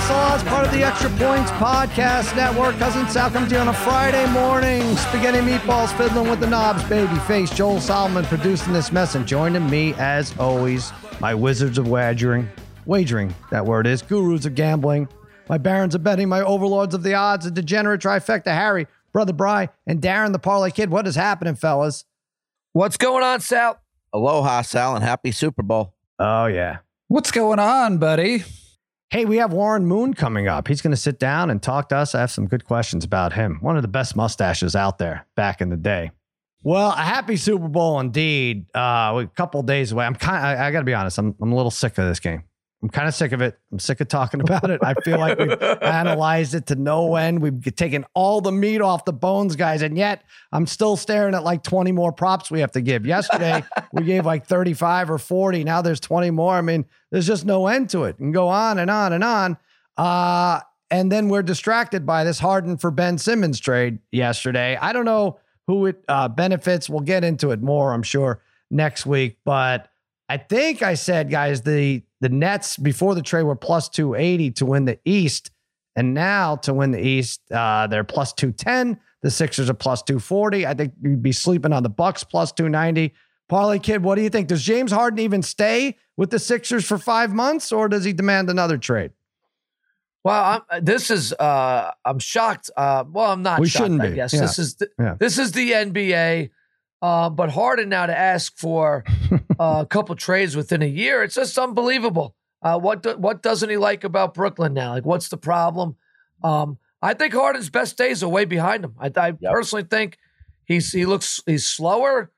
Against the Odds, part of the Extra Points Podcast Network. Cousin Sal comes to you on a Friday morning. Spaghetti meatballs fiddling with the knobs, baby face. Joel Solomon producing this mess and joining me as always, my wizards of wagering, wagering, that word is, gurus of gambling, my barons of betting, my overlords of the odds, a degenerate trifecta, Harry, Brother Bry, and Darren the Parlay Kid. What is happening, fellas? What's going on, Sal? Aloha, Sal, and happy Super Bowl. Oh, yeah. What's going on, buddy? Hey, we have Warren Moon coming up. He's going to sit down and talk to us. I have some good questions about him. One of the best mustaches out there back in the day. Well, a happy Super Bowl indeed. Uh, a couple days away. I'm kind. I, I got to be honest. I'm. I'm a little sick of this game. I'm kind of sick of it. I'm sick of talking about it. I feel like we've analyzed it to no end. We've taken all the meat off the bones, guys, and yet I'm still staring at like 20 more props we have to give. Yesterday we gave like 35 or 40. Now there's 20 more. I mean, there's just no end to it. And go on and on and on. Uh, and then we're distracted by this Harden for Ben Simmons trade yesterday. I don't know who it uh, benefits. We'll get into it more, I'm sure, next week. But I think I said, guys, the the Nets before the trade were plus 280 to win the East. And now to win the East, uh, they're plus 210. The Sixers are plus 240. I think you'd be sleeping on the Bucks plus 290. Parlay Kid, what do you think? Does James Harden even stay with the Sixers for five months or does he demand another trade? Well, I'm, this is uh, I'm shocked. Uh, well, I'm not. We shocked, shouldn't I be. guess Yeah. this is the, Yeah. this is the NBA. Uh, but Harden now to ask for uh, a couple trades within a year, it's just unbelievable. Uh, what do, what doesn't he like about Brooklyn now? Like, what's the problem? Um, I think Harden's best days are way behind him. I, I personally think he's he looks he's slower.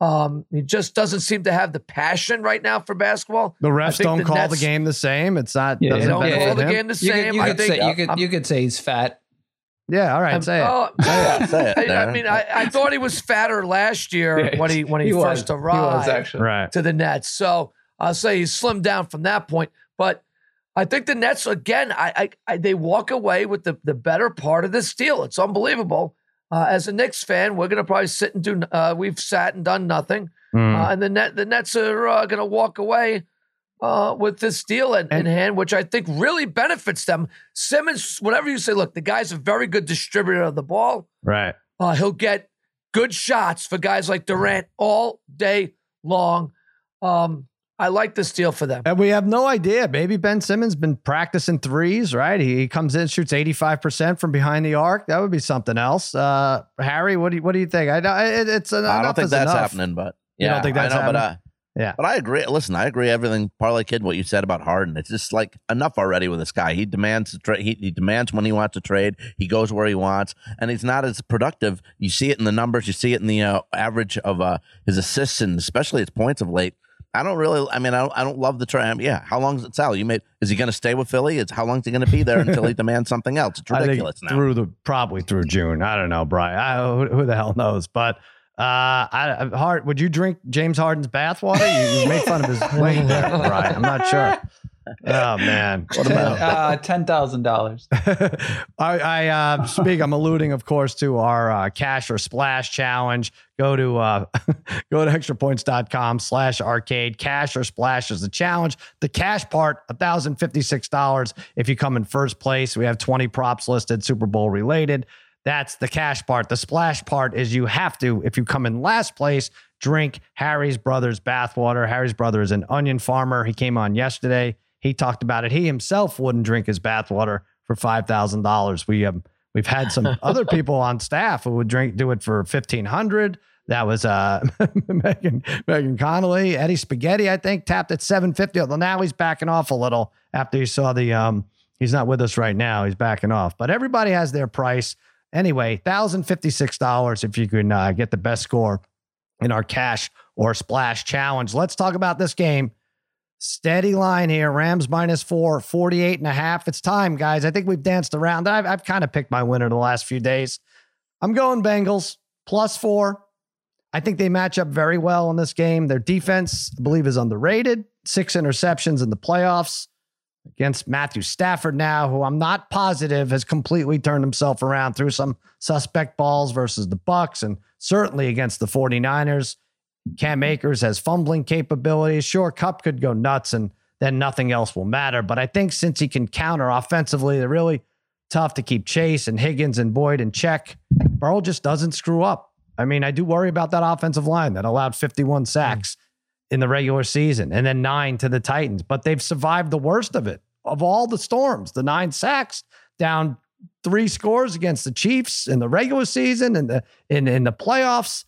Um, he just doesn't seem to have the passion right now for basketball. The refs don't the call Nets- the game the same. It's not. Yeah, doesn't They don't benefit call the him. game the You same. could, you I think say you could you could say he's fat. Yeah, all right, I'm- say it. oh, Yeah, say it, I, I mean, I, I thought he was fatter last year Yeah, when he when he, was. first was arrived actually. right. to the Nets. So I'll say he's slimmed down from that point. But I think the Nets again, I, I, I they walk away with the the better part of this deal. It's unbelievable. Uh, as a Knicks fan, we're gonna probably sit and do. Uh, we've sat and done nothing, Mm. uh, and the net the Nets are uh, gonna walk away. Uh, with this deal in, in hand, which I think really benefits them. Simmons, whatever you say, look, the guy's a very good distributor of the ball. right. Uh, he'll get good shots for guys like Durant all day long. Um, I like this deal for them. And we have no idea. Maybe Ben Simmons been practicing threes, right? He, he comes in, shoots 85% from behind the arc. That would be something else. Uh, Harry, what do you, what do you think? I, I it, it's I don't think that's enough. happening, but You yeah, don't think that's I know, but happening? I, Yeah. but I agree. Listen, I agree everything Parlay Kid what you said about Harden. It's just like enough already with this guy. He demands to trade. He, he demands when he wants to trade. He goes where he wants, and he's not as productive. You see it in the numbers. You see it in the uh, average of uh, his assists and especially his points of late. I don't really. I mean, I don't. I don't love the trade. Yeah, how long is it, Sal? You made. Is he going to stay with Philly? It's how long is he going to be there until he demands something else? It's ridiculous now. through the probably through June. I don't know, Brian. I, who, who the hell knows? But uh, I, Hard, would you drink James Harden's bathwater? You, you made fun of his weight there, Brian. I'm not sure. Oh man, what about? uh, ten thousand dollars? I, I uh, speak. I'm alluding, of course, to our uh, cash or splash challenge. Go to uh, go to extrapoints.com slash arcade. Cash or splash is the challenge. The cash part, thousand fifty six dollars. If you come in first place, we have 20 props listed, Super Bowl related. That's the cash part. The splash part is you have to, if you come in last place, drink Harry's brother's bathwater. Harry's brother is an onion farmer. He came on yesterday. He talked about it. He himself wouldn't drink his bathwater for five thousand dollars. We um we've had some other people on staff who would drink do it for fifteen hundred. That was uh Megan Megan Connolly, Eddie Spaghetti. I think tapped at seven fifty. Although now he's backing off a little after he saw the um. He's not with us right now. He's backing off. But everybody has their price. Anyway, thousand fifty six dollars if you can uh, get the best score in our cash or splash challenge. Let's talk about this game. Steady line here. Rams minus four, 48 and a half. It's time, guys. I think we've danced around. I've, I've kind of picked my winner the last few days. I'm going Bengals plus four. I think they match up very well in this game. Their defense, I believe, is underrated. Six interceptions in the playoffs against Matthew Stafford now, who I'm not positive has completely turned himself around through some suspect balls versus the Bucks and certainly against the 49ers. Cam Akers has fumbling capabilities. Sure, Kupp could go nuts and then nothing else will matter. But I think since he can counter offensively, they're really tough to keep Chase and Higgins and Boyd in check. Burrow just doesn't screw up. I mean, I do worry about that offensive line that allowed 51 sacks in the regular season and then nine to the Titans, but they've survived the worst of it. Of all the storms, the nine sacks down three scores against the Chiefs in the regular season and the in, in the playoffs.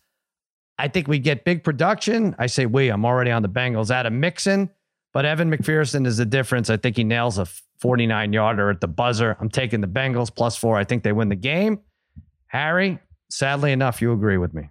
I think we get big production. I say we, I'm already on the Bengals. Adam Mixon, but Evan McPherson is the difference. I think he nails a 49 yarder at the buzzer. I'm taking the Bengals plus four. I think they win the game. Harry, sadly enough, you agree with me.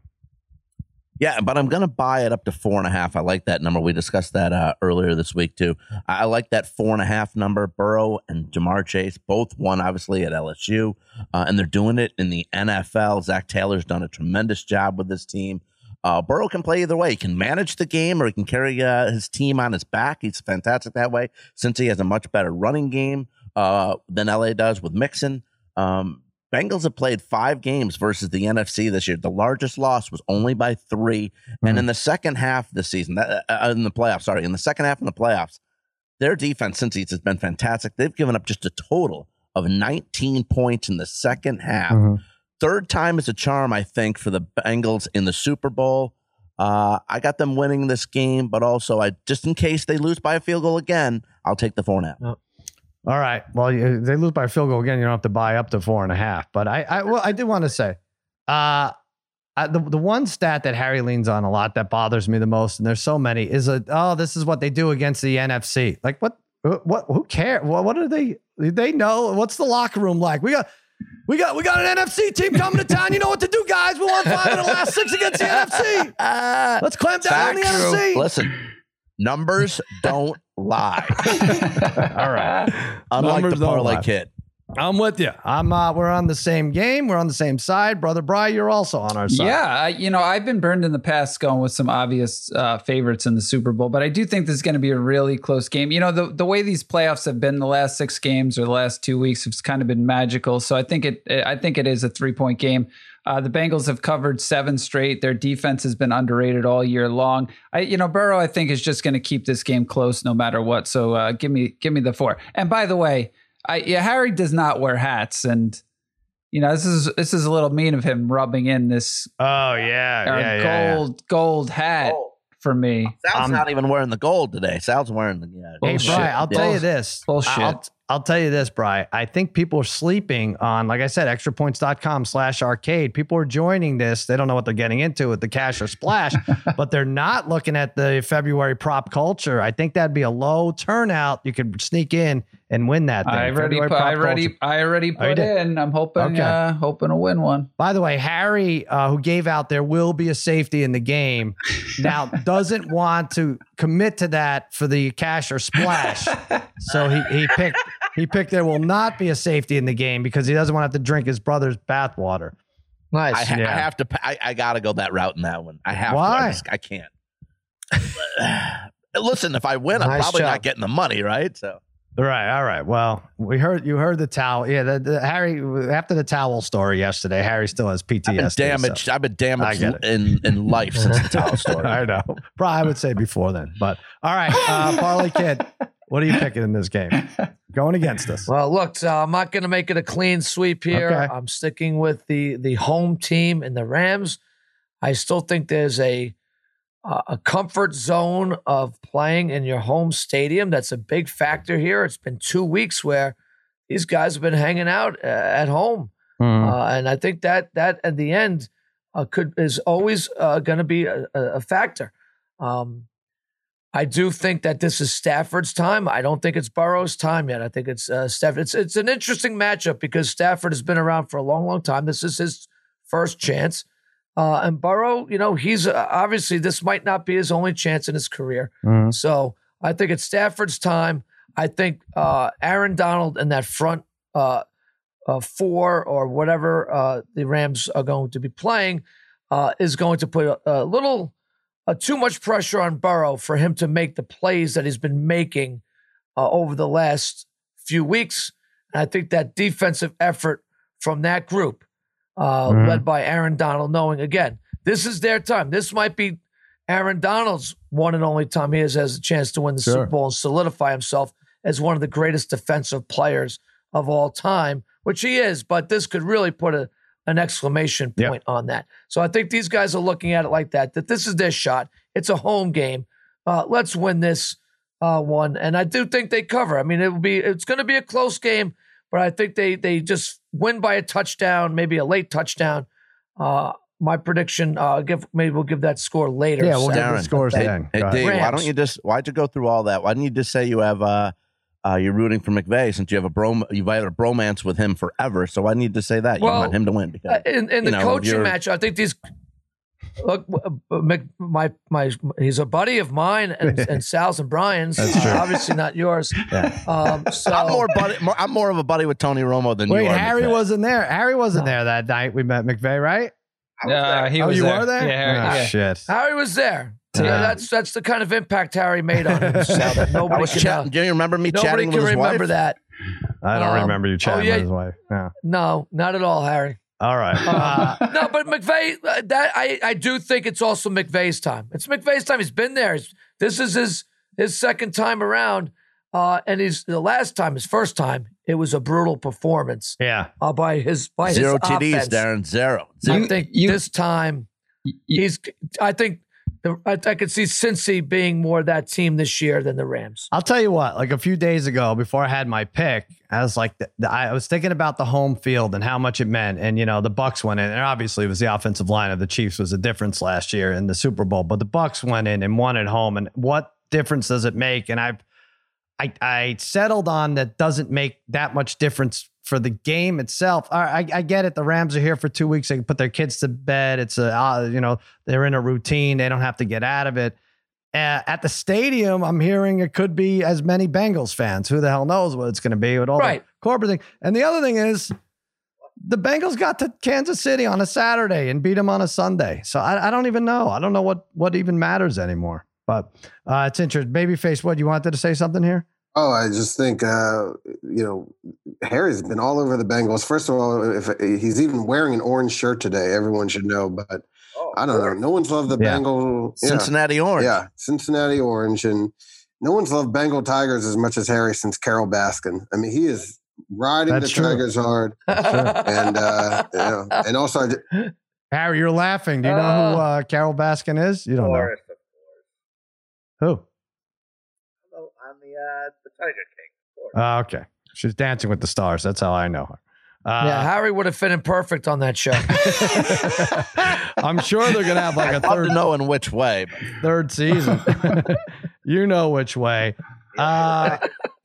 Yeah, but I'm going to buy it up to four and a half. I like that number. We discussed that uh, earlier this week, too. I, I like that four and a half number. Burrow and Ja'Marr Chase both won, obviously, at LSU, uh, and they're doing it in the NFL. Zac Taylor's done a tremendous job with this team. Uh, Burrow can play either way. He can manage the game or he can carry uh, his team on his back. He's fantastic that way since he has a much better running game uh, than LA does with Mixon. Um, Bengals have played five games versus the NFC this year. The largest loss was only by 3 Mm-hmm. And in the second half of the season, that, uh, in the playoffs, sorry, in the second half in the playoffs, their defense since has been fantastic. They've given up just a total of 19 points in the second half. Mhm. Third time is a charm, I think, for the Bengals in the Super Bowl. Uh, I got them winning this game, but also I just in case they lose by a field goal again, I'll take the four and a half. All right. Well, you, they lose by a field goal again. You don't have to buy up to four and a half. But I, I well, I did want to say, uh, I, the the one stat that Harry leans on a lot that bothers me the most, and there's so many, is a oh, this is what they do against the NFC. Like what? What? Who cares? What? What are they? They know what's the locker room like? We got. We got we got an NFC team coming to town. You know what to do, guys. We won five of the last six against the NFC. Ah, Let's clamp down on the Fact. NFC. Listen, numbers don't lie. All right. Unlike Numbers the parlay lie. kid. I'm with you. I'm uh we're on the same game. We're on the same side. Brother Bry, you're also on our side. Yeah, I, you know, I've been burned in the past going with some obvious uh, favorites in the Super Bowl, but I do think this is going to be a really close game. You know, the the way these playoffs have been the last six games or the last two weeks has kind of been magical. So I think it, I think it is a three point game. Uh, the Bengals have covered seven straight. Their defense has been underrated all year long. I, you know, Burrow, I think is just going to keep this game close no matter what. So uh, give me, give me the four. And by the way, I, yeah, Harry does not wear hats, and you know, this is this is a little mean of him rubbing in this Oh yeah, uh, yeah, yeah, gold gold hat for me. Sal's Um, not even wearing the gold today. Sal's wearing the yeah. Hey, Bullshit. Bry, I'll tell you this. Bullshit. I'll, I'll tell you this, Bry. I think people are sleeping on, like I said, extrapoints.com slash arcade. People are joining this. They don't know what they're getting into with the cash or splash, but they're not looking at the February prop culture. I think that'd be a low turnout. You could sneak in and win that thing. I already, put, I already, culture. I already Oh, put did? in. I'm hoping, Okay. uh, hoping to win one. By the way, Harry, uh, who gave out there will be a safety in the game, now doesn't want to commit to that for the cash or splash. So he he picked he picked there will not be a safety in the game because he doesn't want to have to drink his brother's bathwater. Nice. I, ha- Yeah. I have to. I, I got to go that route in that one. I have. To. Why? I, just, I can't. Listen, if I win, I'm probably job. not getting the money, right? So All right, all right. Well, we heard you heard the towel. Yeah, the, the Harry after the towel story yesterday. Harry still has PTSD. I've been so- damaged. I've been damaged in in life since the towel story. I know. Probably I would say before then. But all right, uh, Parlay Kid, what are you picking in this game? Going against us. Well, look, so I'm not going to make it a clean sweep here. Okay. I'm sticking with the the home team and the Rams. I still think there's a uh, a comfort zone of playing in your home stadium. That's a big factor here. It's been two weeks where these guys have been hanging out uh, at home, Hmm. uh, and I think that that at the end uh, could is always uh, going to be a, a a factor. Um, I do think that this is Stafford's time. I don't think it's Burrow's time yet. I think it's uh, Stafford. It's it's an interesting matchup because Stafford has been around for a long, long time. This is his first chance, uh, and Burrow. You know, he's uh, obviously this might not be his only chance in his career. Mhm. So I think it's Stafford's time. I think uh, Aaron Donald and that front uh, uh, four or whatever uh, the Rams are going to be playing uh, is going to put a, a little uh, too much pressure on Burrow for him to make the plays that he's been making uh, over the last few weeks. And I think that defensive effort from that group, uh, Mhm. led by Aaron Donald, knowing again, this is their time. This might be Aaron Donald's one and only time he has, has a chance to win the Sure. Super Bowl and solidify himself as one of the greatest defensive players of all time, which he is. But this could really put a, an exclamation Yep. point on that. So I think these guys are looking at it like that, that this is their shot. It's a home game. Uh, let's win this uh, one. And I do think they cover. I mean, it will be, it's going to be a close game, but I think they, they just win by a touchdown, maybe a late touchdown. Uh, my prediction, uh, give maybe we'll give that score later. Yeah, we'll So- give the Darren, scores Hey, then. hey Go. Dave, why don't you just why'd you go through all that? Why didn't you just say you have uh uh you're rooting for McVay since you have a bro you've had a bromance with him forever. So I need to say that? You want him to win because Uh, in, in the know, coaching you're- match, I think these look uh, my my he's a buddy of mine and, and Sal's and Brian's. That's true. Uh, obviously not yours. Yeah. Um, so I'm more buddy more, I'm more of a buddy with Tony Romo than Wait, you are. Harry McVay. wasn't there. Harry wasn't No. there that night. We met McVay, right? Uh, he oh, was you there. were there? Yeah, Harry- Oh, yeah. shit. Harry was there. Yeah. Yeah, that's that's the kind of impact Harry made on him. That nobody was can, chatting. uh, Do you remember me nobody chatting with his remember that. I don't Um, remember you oh, chatting yeah. with his wife. Yeah. No, not at all, Harry. All right. Uh, Uh, no, but McVay, uh, that I, I do think it's also McVay's time. It's McVay's time. He's been there. He's- this is his his second time around, uh, and he's the last time, his first time, it was a brutal performance yeah. uh, by his by Zero his TDs, offense. Darren. Zero. I think you- this time You- he's. I think the, I, I could see Cincy being more that team this year than the Rams. I'll tell you what, like a few days ago, before I had my pick, I was like, the, the- I was thinking about the home field and how much it meant. And, you know, the Bucks went in, and obviously it was the offensive line of the Chiefs was a difference last year in the Super Bowl, but the Bucks went in and won at home. And what difference does it make? And I've, I, I settled on that doesn't make that much difference for the game itself. I, I, get it. The Rams are here for two weeks. They can put their kids to bed. It's a, uh, you know, they're in a routine. They don't have to get out of it. Uh, at the stadium, I'm hearing it could be as many Bengals fans. Who the hell knows what it's going to be with all Right. the corporate thing. And the other thing is, the Bengals got to Kansas City on a Saturday and beat them on a Sunday. So I, I don't even know. I don't know what what even matters anymore. But uh, it's interesting. Babyface, what you wanted to say something here? Oh, I just think uh, you know Harry's been all over the Bengals. First of all, if he's even wearing an orange shirt today, everyone should know. But I don't know. No one's loved the Yeah. Bengal. Yeah, Cincinnati Orange. yeah, Cincinnati Orange, and no one's loved Bengal Tigers as much as Harry since Carole Baskin. I mean, he is riding That's the true. Tigers hard, and uh, you know, and also I ju- Harry, you're laughing. Do you know who uh, Carole Baskin is? You don't know. Who? Hello, I'm the uh, the Tiger King. Oh, okay. She's dancing with the stars. That's how I know her. yeah, Uh, Harry would have fit in perfect on that show. I'm sure they're gonna have like a I'd third to know in which way. But third season. you know which way. Uh,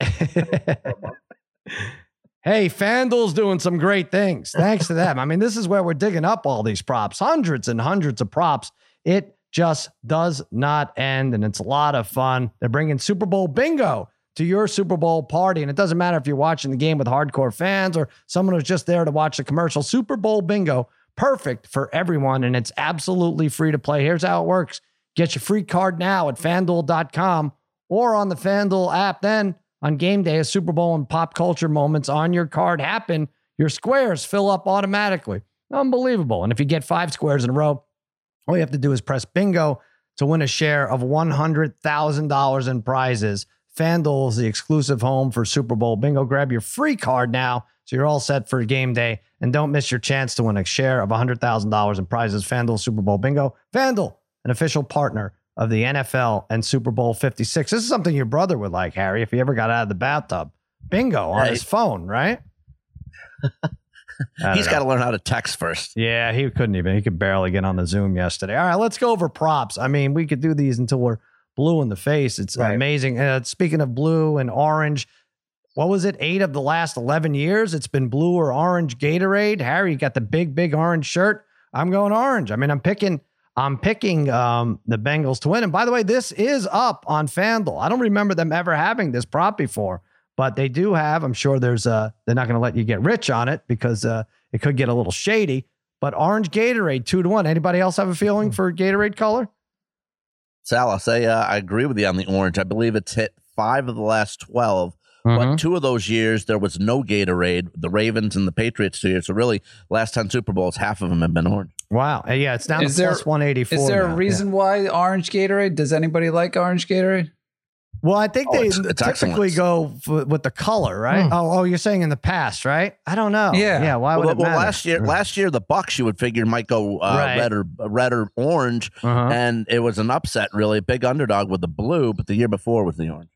hey, FanDuel's doing some great things. Thanks to them. I mean, this is where we're digging up all these props, hundreds and hundreds of props. It just does not end, and it's a lot of fun. They're bringing Super Bowl bingo to your Super Bowl party, and it doesn't matter if you're watching the game with hardcore fans or someone who's just there to watch the commercial. Super Bowl bingo, perfect for everyone, and it's absolutely free to play. Here's how it works. Get your free card now at fanduel.com or on the FanDuel app. Then on game day, as Super Bowl and pop culture moments on your card happen, your squares fill up automatically. Unbelievable. And if you get five squares in a row, all you have to do is press bingo to win a share of $100,000 in prizes. FanDuel is the exclusive home for Super Bowl bingo. Grab your free card now so you're all set for game day. And don't miss your chance to win a share of $100,000 in prizes. FanDuel Super Bowl bingo. FanDuel, an official partner of the NFL and Super Bowl 56. This is something your brother would like, Harry, if he ever got out of the bathtub. Bingo on Right. his phone, right? He's got to learn how to text first. Yeah, he couldn't even. He could barely get on the Zoom yesterday. All right, let's go over props. I mean, we could do these until we're blue in the face. It's Right. amazing. Uh, speaking of blue and orange, what was it? Eight of the last 11 years, it's been blue or orange Gatorade. Harry, you got the big, big orange shirt. I'm going orange. I mean, I'm picking. I'm picking um, the Bengals to win. And by the way, this is up on FanDuel. I don't remember them ever having this prop before, but they do have. I'm sure there's a. They're not going to let you get rich on it because uh, it could get a little shady. But orange Gatorade two to one. Anybody else have a feeling for Gatorade color? Sal, I'll say uh, I agree with you on the orange. I believe it's hit five of the last 12 Mm-hmm. But two of those years, there was no Gatorade, the Ravens and the Patriots two years. So really, last 10 Super Bowls, half of them have been orange. Wow. Yeah, it's down Is to there- plus 184. Is there now. a reason why orange Gatorade? Does anybody like orange Gatorade? Yeah. Well, I think Oh, they it's- it's typically excellent. go f- with the color, right? Hmm. Oh, oh, you're saying in the past, right? I don't know. Yeah. Yeah. Why would well, it well, matter? last year, last year the Bucks you would figure might go uh, Right. red or red or orange, Uh-huh. and it was an upset, really big underdog with the blue, but the year before was the orange.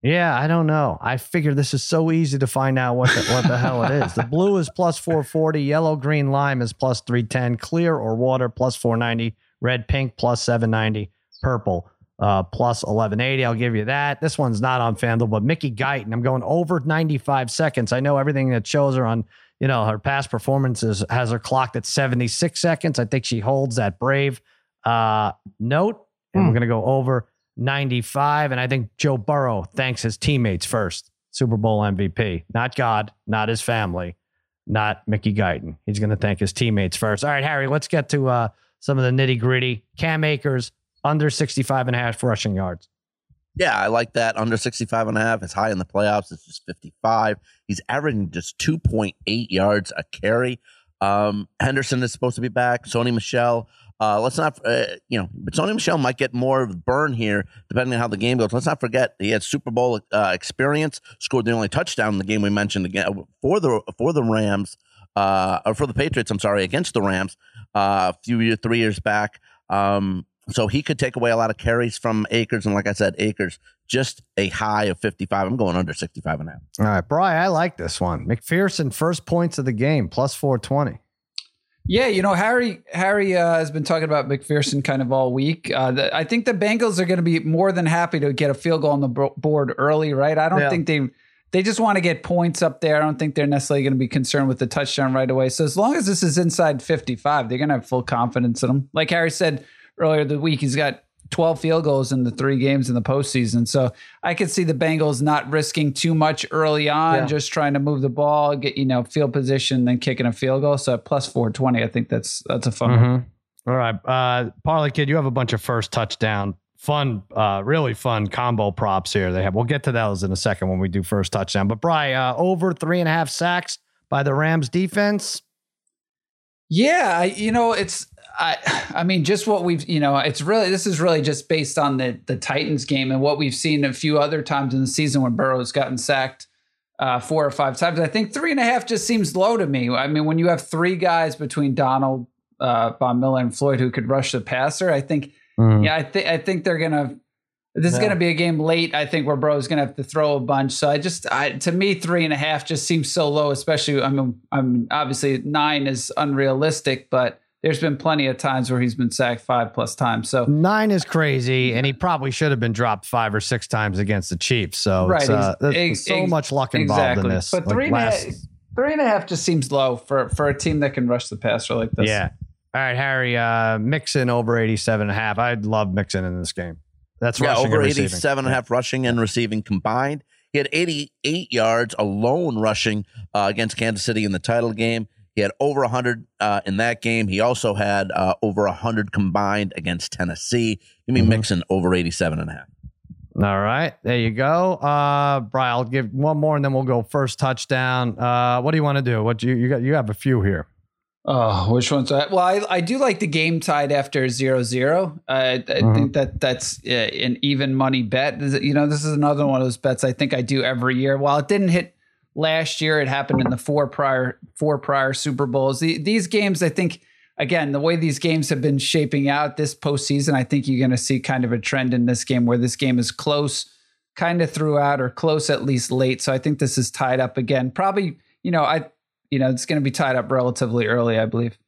Yeah, I don't know. I figure this is so easy to find out what the, what the hell it is. The blue is plus 440, yellow, green, lime is plus 310, clear or water plus 490, red, pink plus 790, purple uh, plus 1180. I'll give you that. This one's not on FanDuel, but Mickey Guyton, I'm going over 95 seconds. I know everything that shows her on, you know, her past performances has her clocked at 76 seconds. I think she holds that brave uh, note, and Hmm. we're going to go over 95. And I think Joe Burrow thanks his teammates first. Super Bowl MVP, not God, not his family, not Mickey Guyton. He's going to thank his teammates first. All right, Harry, let's get to uh, some of the nitty gritty. Cam Akers, under 65 and a half rushing yards. Yeah, I like that. Under 65 and a half. It's high in the playoffs. It's just 55. He's averaging just 2.8 yards a carry. Um, Henderson is supposed to be back. Sony Michel. Uh, let's not, uh, you know, but Sony Michel might get more of burn here depending on how the game goes. Let's not forget he had Super Bowl uh, experience. Scored the only touchdown in the game we mentioned again for the for the Rams, uh, or for the Patriots. I'm sorry, against the Rams uh, a few years, three years back. Um, so he could take away a lot of carries from Akers. and like I said, Akers just a high of 55. I'm going under 65 and a half. All right, Bry, I like this one. McPherson, first points of the game, plus 420. Yeah, you know Harry. Harry uh, has been talking about McPherson kind of all week. Uh, the, I think the Bengals are going to be more than happy to get a field goal on the bo- board early, right? I don't Yeah. think they they just want to get points up there. I don't think they're necessarily going to be concerned with the touchdown right away. So as long as this is inside 55, they're going to have full confidence in them. Like Harry said earlier the week, he's got 12 field goals in the three games in the postseason. So I could see the Bengals not risking too much early on, Yeah. just trying to move the ball, get you know field position, then kicking a field goal. So plus 420, I think that's that's a fun. Mm-hmm. All right, uh, Parlay Kid, you have a bunch of first touchdown, fun, uh, really fun combo props here. They have. We'll get to those in a second when we do first touchdown. But Bry, uh, over three and a half sacks by the Rams defense. Yeah, I, you know, it's I I mean, just what we've you know, it's really this is really just based on the the Titans game and what we've seen a few other times in the season when Burrow's gotten sacked uh, four or five times. I think three and a half just seems low to me. I mean, when you have three guys between Donald, uh, Von Miller, and Floyd who could rush the passer, I think yeah, I think I think they're gonna. This is Yeah. going to be a game late. I think where Bro's going to have to throw a bunch. So I just, I, to me, three and a half just seems so low. Especially, I mean, I'm obviously nine is unrealistic, but there's been plenty of times where he's been sacked five plus times. So Nine is crazy, and he probably should have been dropped five or six times against the Chiefs. So Right, it's, uh, ex- there's so ex- much luck involved in this. But Like three and a half, last- three and a half just seems low for for a team that can rush the passer like this. Yeah. All right, Harry, uh, Mixon over 87 and a half. I'd love Mixon in this game. That's Yeah, over and 87 and a half rushing and receiving combined. He had 88 yards alone rushing uh, against Kansas City in the title game. He had over 100 uh, in that game. He also had uh, over 100 combined against Tennessee. Give me Mhm. Mixon over 87 and a half. All right, there you go. Uh, Brian, I'll give one more, and then we'll go first touchdown. Uh, what do you want to do? What you you got? You have a few here. Oh, which one's that? Well, I, I do like the game tied after zero zero. I, I Mhm. think that that's uh, an even money bet. You know, this is another one of those bets I think I do every year. While it didn't hit last year, it happened in the four prior four prior Super Bowls. The, these games, I think, again, the way these games have been shaping out this postseason, I think you're going to see kind of a trend in this game where this game is close, kind of throughout, or close at least late. So I think this is tied up again. Probably, you know, I you know, it's going to be tied up relatively early, I believe.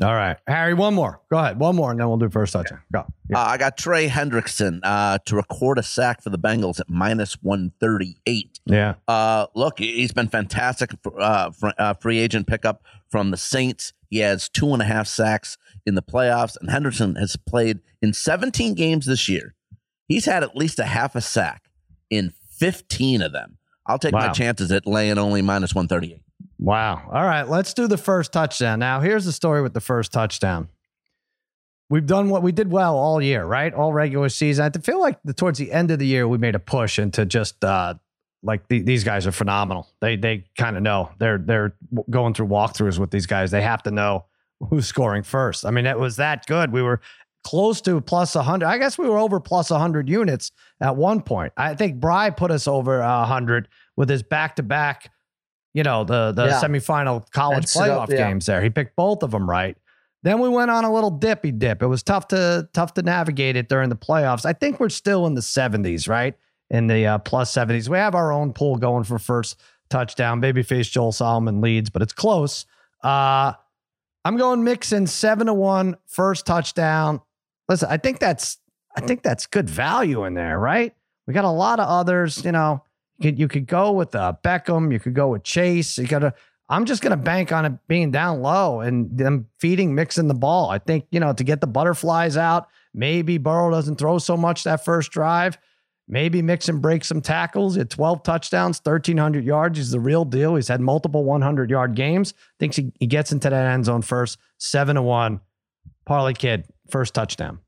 All right, Harry, one more. Go ahead, one more, and then we'll do first touchdown. Go. Yeah. Uh, I got Trey Hendrickson uh, to record a sack for the Bengals at minus 138. yeah. Uh, look, he's been fantastic. For, uh, fr- uh, free agent pickup from the Saints. He has two and a half sacks in the playoffs, and Henderson has played in 17 games this year. He's had at least a half a sack in 15 of them. I'll take my chances at laying only minus 138. Wow. All right, let's do the first touchdown. Now, here's the story with the first touchdown. We've done what we did well all year, right? All regular season. I feel like the, towards the end of the year, we made a push into just uh, like the, these guys are phenomenal. They they kind of know they're they're going through walkthroughs with these guys. They have to know who's scoring first. I mean, it was that good. We were close to plus 100. I guess we were over plus 100 units at one point. I think Bry put us over 100 with his back to back, you know, the the Yeah. semifinal college That's it up, playoff yeah. games there. He picked both of them right. Then we went on a little dippy dip. It was tough to tough to navigate it during the playoffs. I think we're still in the 70s, right? In the uh, plus 70s. We have our own pool going for first touchdown. Babyface Joel Solomon leads, but it's close. Uh, I'm going Mixon seven to one first touchdown. Listen, I think that's I think that's good value in there, right? We got a lot of others. You know, could you could go with uh, Beckham, you could go with Chase. You got to. I'm just gonna bank on it being down low and them feeding Mixon the ball. I think you know to get the butterflies out. Maybe Burrow doesn't throw so much that first drive. Maybe Mixon breaks some tackles. Had 12 touchdowns, 1,300 yards. He's the real deal. He's had multiple 100 yard games. Thinks he, he gets into that end zone first. Seven to one. Parlay kid, first touchdown.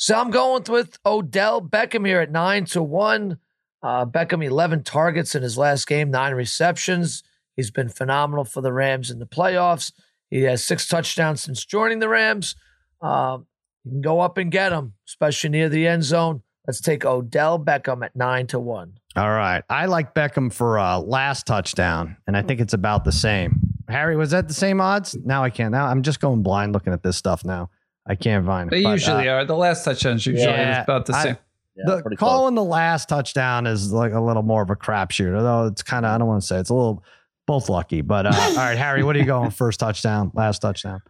So I'm going with Odell Beckham here at nine to one. Uh, Beckham, 11 targets in his last game, nine receptions. He's been phenomenal for the Rams in the playoffs. He has six touchdowns since joining the Rams. Um, you can go up and get him, especially near the end zone. Let's take Odell Beckham at nine to one. All right. I like Beckham for uh, last touchdown, and I think it's about the same. Harry, was that the same odds? Now I can't. Now I'm just going blind looking at this stuff now. I can't find it. They But, usually uh, are. The last touchdowns usually Yeah, about the I- same. Yeah, the pretty close. calling the last touchdown is like a little more of a crapshoot, although it's kind of I don't want to say it's a little both lucky. But uh, all right, Harry, what are you going first touchdown, last touchdown?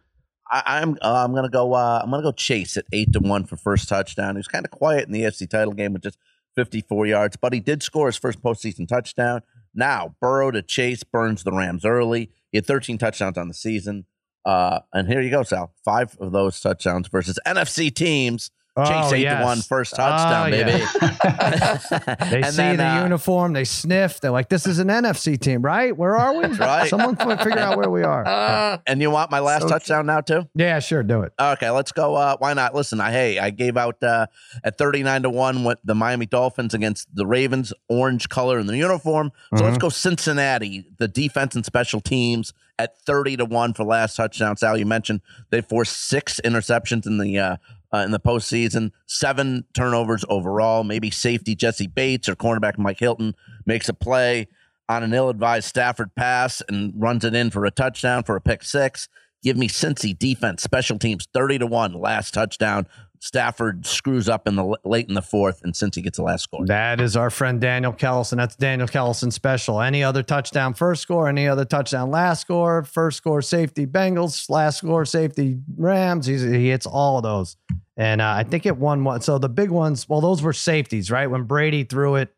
I, I'm uh, I'm gonna go uh, I'm gonna go Chase at eight to one for first touchdown. He was kind of quiet in the AFC title game with just 54 yards, but he did score his first postseason touchdown. Now Burrow to Chase burns the Rams early. He had 13 touchdowns on the season. Uh, and here you go, Sal. Five of those touchdowns versus NFC teams. Chase Oh, eight yes. to one first touchdown, Oh, baby. yeah. They And see then, the uh, uniform, they sniff. They're like, "This is an NFC team, right? Where are we? right. Someone fi- figure out where we are." Uh, And you want my last So touchdown now too? yeah, sure, do it. Okay, let's go. Uh, why not? Listen, I hey, I gave out uh, at thirty nine to one with the Miami Dolphins against the Ravens, orange color in the uniform. So let's go Cincinnati, the defense and special teams at thirty to one for last touchdown. Sal, you mentioned they forced six interceptions in the uh, uh, in the postseason, seven turnovers overall. Maybe safety Jessie Bates or cornerback Mike Hilton makes a play on an ill-advised Stafford pass and runs it in for a touchdown for a pick six. Give me Cincy defense, special teams, thirty to one, last touchdown. Stafford screws up in the late in the fourth, and since he gets the last score. That is our friend Daniel Kellison. That's Daniel Kellison special. Any other touchdown, first score. Any other touchdown, last score. First score, safety Bengals. Last score, safety Rams. He's, he hits all of those. And uh, I think it won one. So the big ones, well, those were safeties, right? When Brady threw it,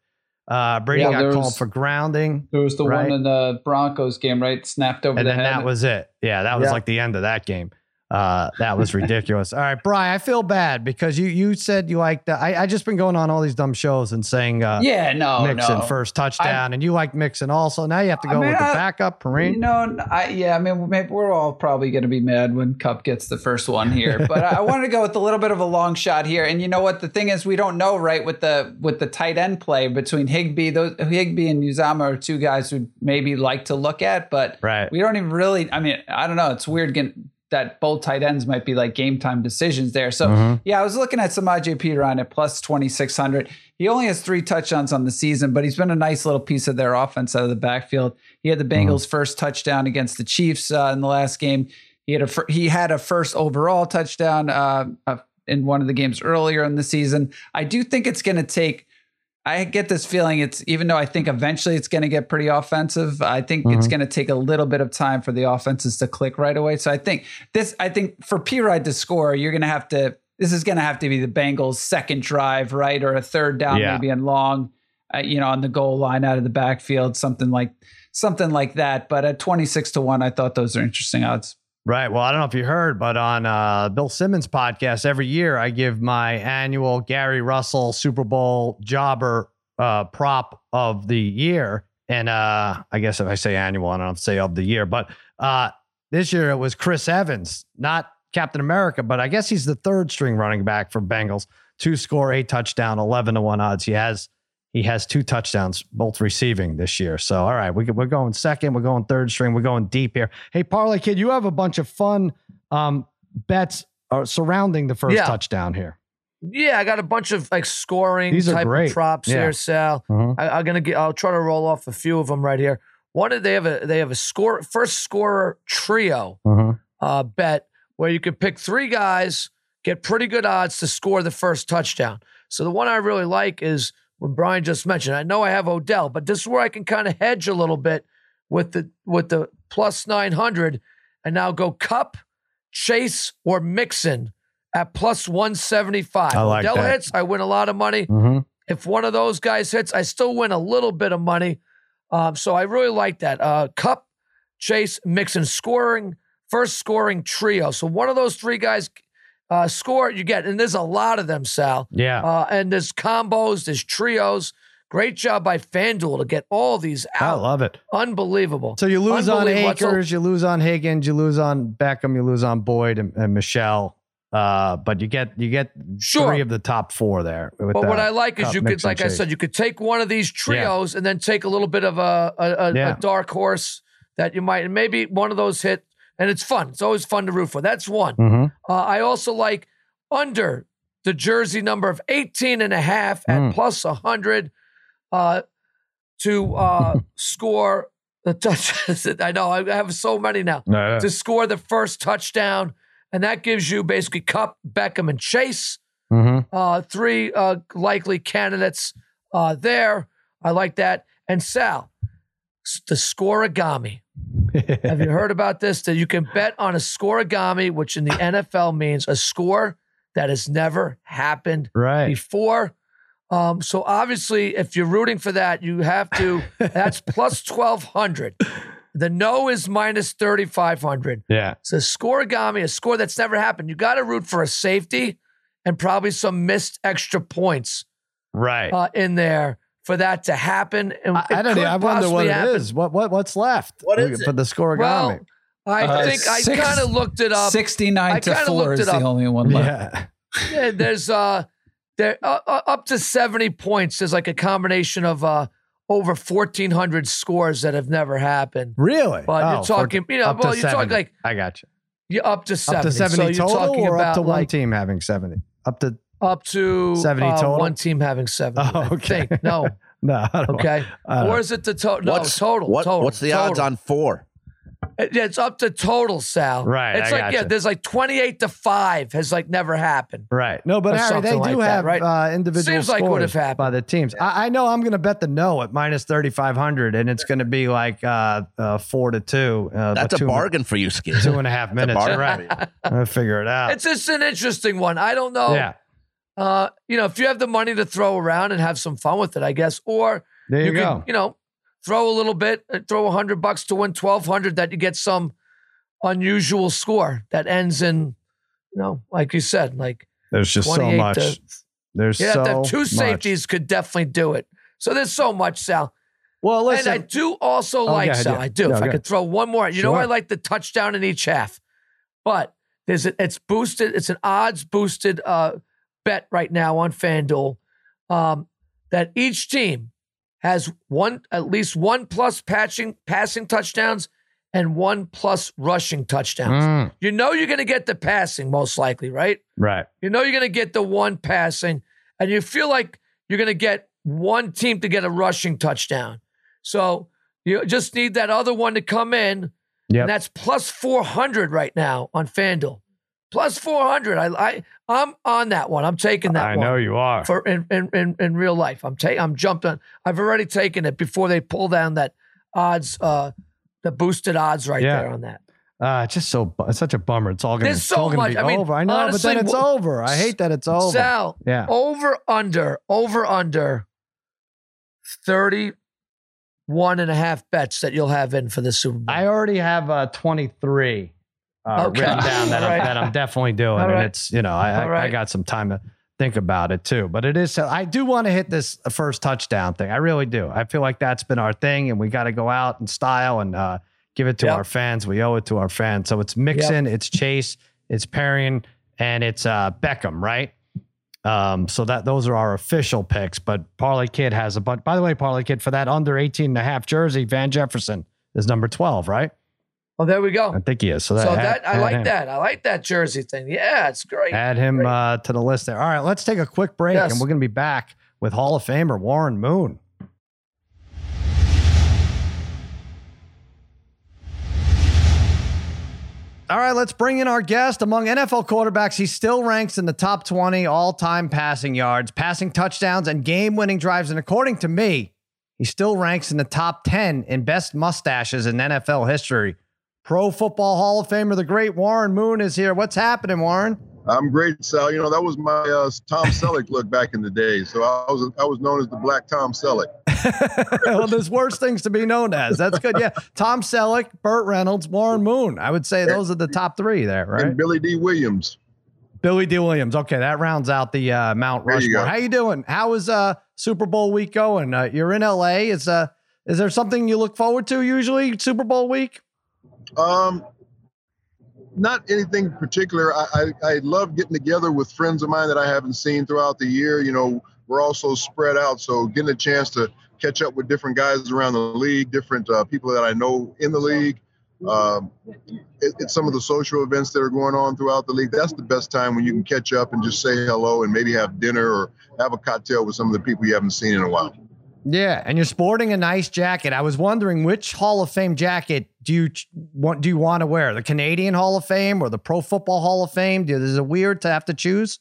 uh, Brady Yeah, got there called was- for grounding. There was the Right. one in the Broncos game, right? Snapped over and the then head. that was it. Yeah, that was Yeah. like the end of that game. Uh, that was ridiculous. all right, Brian, I feel bad because you you said you liked. Uh, I I just been going on all these dumb shows and saying uh, yeah, no, Mixon no. first touchdown, and you like Mixon also. Now you have to I go mean, with the I- backup, You no, know, I, yeah, I mean, maybe we're all probably going to be mad when Kupp gets the first one here, but I, I wanted to go with a little bit of a long shot here. And you know what? The thing is, we don't know, right? With the with the tight end play between Higbee, those Higbee and Uzomah are two guys who maybe like to look at, but Right. we don't even really. I mean, I don't know. It's weird getting that both tight ends might be like game time decisions there. So Mhm. yeah, I was looking at Samaje Perine at plus 2,600. He only has three touchdowns on the season, but he's been a nice little piece of their offense out of the backfield. He had the Bengals' first touchdown against the Chiefs uh, in the last game. He had a fir- he had a first overall touchdown uh, uh, in one of the games earlier in the season. I do think it's going to take. I get this feeling it's even though I think eventually it's going to get pretty offensive. I think it's Mhm. going to take a little bit of time for the offenses to click right away. So I think this. I think for P Ride to score, you're going to have to. This is going to have to be the Bengals' second drive, right, or a third down, Yeah. maybe and long, uh, you know, on the goal line out of the backfield, something like something like that. But at twenty six to one, I thought those are interesting odds. Right. Well, I don't know if you heard, but on uh, Bill Simmons' podcast, every year I give my annual Gary Russell Super Bowl jobber uh, prop of the year. And uh, I guess if I say annual, I don't say of the year. But uh, this year it was Chris Evans, not Captain America, but I guess he's the third string running back for Bengals. Two score, eight touchdown, 11 to 1 odds. He has he has two touchdowns, both receiving this year. So, all right, we, we're going second, we're going third string, we're going deep here. Hey, Parlay Kid, you have a bunch of fun um, bets uh, surrounding the first Yeah. touchdown here. Yeah, I got a bunch of like scoring These type of props Yeah. here, Sal. Mhm. I, I'm gonna get. I'll try to roll off a few of them right here. One, of- they have a they have a score first scorer trio Mhm. uh, bet where you can pick three guys, get pretty good odds to score the first touchdown. So the one I really like is when Brian just mentioned. I know I have Odell, but this is where I can kind of hedge a little bit with the with the plus nine hundred, and now go Kupp, Chase, or Mixon at plus one seventy five. Like Odell that. hits, I win a lot of money. Mhm. If one of those guys hits, I still win a little bit of money. Um, so I really like that. Uh, Kupp, Chase, Mixon scoring, first scoring trio. So one of those three guys uh, score, you get, and there's a lot of them, Sal. Yeah. Uh, and there's combos, there's trios. Great job by FanDuel to get all these out. I love it. Unbelievable. So you lose on Unbelievable. Akers, you lose on Higgins, you lose on Beckham, you lose on Boyd and, and Michel. Uh, but you get you get Sure. three of the top four there. with But what I like is you could, Mixon, like I said, you could take one of these trios and then take a little bit of a a, a, Yeah. a dark horse that you might, and maybe one of those hit, and it's fun. It's always fun to root for. That's one. Mhm. Uh, I also like under the jersey number of 18 and a half at Mm. plus 100 uh, to uh, score the touches. I know I have so many now to score the first touchdown. And that gives you basically Kupp, Beckham, and Chase Mhm. uh, three uh, likely candidates uh, there. I like that. And Sal, the scorigami. Have you heard about this? That you can bet on a scorigami, which in the NFL means a score that has never happened right. before. Um, so obviously, if you're rooting for that, you have to. That's plus twelve hundred. The no is minus thirty five hundred. Yeah. So scoregami, a score that's never happened. You got to root for a safety and probably some missed extra points Right. uh, in there for that to happen. And I, I don't know. I wonder what possibly it happen. is. What what what's left? What is for it? the scorigami? Well, I Uh, think I kind of looked it up. 69 to 4 is the only one left. yeah. Yeah, there's uh, there uh, uh, up to seventy points. There's like a combination of uh over fourteen hundred scores that have never happened. Really? But Oh, you're talking, you know, well, you're talking like I got you. you're up to seventy. Up to seventy so you're total, talking or about up to one like team having seventy? Up to up to 70 uh, total? one team having seventy. Oh, I okay. think. No, no. I don't know. okay. I or is it the total? No, what's total. What, total. what's the total. odds on four? It- yeah, it's up to total, Sal. Right, It's I like yeah, there's like 28 to five has like never happened. Right. No, but Or Harry, they do like that, have right? uh, individual Seems like would have scores happened. by the teams. I, I know I'm going to bet the no at minus 3,500, and it's going to be like uh, uh, four to two. Uh, That's but a two, bargain for you, Skid. Two and a half minutes. bargain Right. I'll figure it out. It's just an interesting one. I don't know. yeah. Uh, you know, if you have the money to throw around and have some fun with it, I guess, or There you, you, go. can, you know, throw a little bit, uh, throw a hundred bucks to win twelve hundred, that you get some unusual score that ends in, you know, like you said, like There's just so much. to- There's yeah, so the two much. safeties could definitely do it. So there's so much, Sal. Well, listen. and I do also Oh, like ahead, Sal. yeah. I do. No, if I could throw one more, you know, I like the touchdown in each half, but there's a, it's boosted. It's an odds boosted uh, bet right now on FanDuel um, that each team has one at least one plus patching passing touchdowns and one plus rushing touchdowns. Mm, You know you're going to get the passing most likely, right? right. You know you're going to get the one passing, and you feel like you're going to get one team to get a rushing touchdown. So you just need that other one to come in, Yep. and that's plus 400 right now on FanDuel. Plus 400. I, I I'm on that one. I'm taking that I one know you are. for in, in in in real life. I'm taking. I'm jumped on. I've already taken it before they pull down that odds, uh, the boosted odds right Yeah. there on that. Uh, it's just so it's such a bummer. It's all gonna, There's so all gonna much. be I mean, over. I know, honestly, but then it's wh- over. I hate that it's over. Sal, yeah. over under over under 31 and a half bets that you'll have in for the Super Bowl. I already have uh, 23 uh, Okay. written down that, All I'm, that I'm definitely doing. All And right. it's, you know, I, I, right. I got some time to think about it too. But it is, I do want to hit this first touchdown thing. I really do. I feel like that's been our thing and we got to go out in style and uh, give it to Yep. our fans. We owe it to our fans. So it's Mixon, it's Chase, it's Perine, and it's uh, Beckham, right? Um, so that those are our official picks. But Parlay Kid has a but. By the way, Parlay Kid for that under 18 and a half jersey, Van Jefferson is number 12, right? Oh, there we go. I think he is. So that, so add- that I like him. that. I like that jersey thing. Yeah, it's great. Add him Great. uh, to the list there. All right, let's take a quick break, Yes. and we're going to be back with Hall of Famer Warren Moon. All right, let's bring in our guest. Among NFL quarterbacks, he still ranks in the top 20 all time passing yards, passing touchdowns, and game winning drives. And according to me, he still ranks in the top 10 in best mustaches in NFL history. Pro Football Hall of Famer, the great Warren Moon is here. What's happening, Warren? I'm great, Sal. You know that was my uh, Tom Selleck look back in the day. So I was I was known as the Black Tom Selleck. well, there's worse things to be known as. That's good. Yeah. Tom Selleck, Burt Reynolds, Warren Moon. I would say those are the top three there, right? And Billy Dee Williams. Billy Dee Williams. Okay, that rounds out the uh, Mount There you Rushmore. go. How you doing? How is uh, Super Bowl week going? Uh, you're in LA. Is uh, is there something you look forward to usually Super Bowl week? Um, not anything particular. I, I I love getting together with friends of mine that I haven't seen throughout the year. You know, we're also spread out, so getting a chance to catch up with different guys around the league, different uh, people that I know in the league. Um, it, it's some of the social events that are going on throughout the league. That's the best time when you can catch up and just say hello and maybe have dinner or have a cocktail with some of the people you haven't seen in a while. Yeah, and you're sporting a nice jacket. I was wondering which Hall of Fame jacket do you want? Do you want to wear the Canadian Hall of Fame or the Pro Football Hall of Fame? Do- Is it weird to have to choose?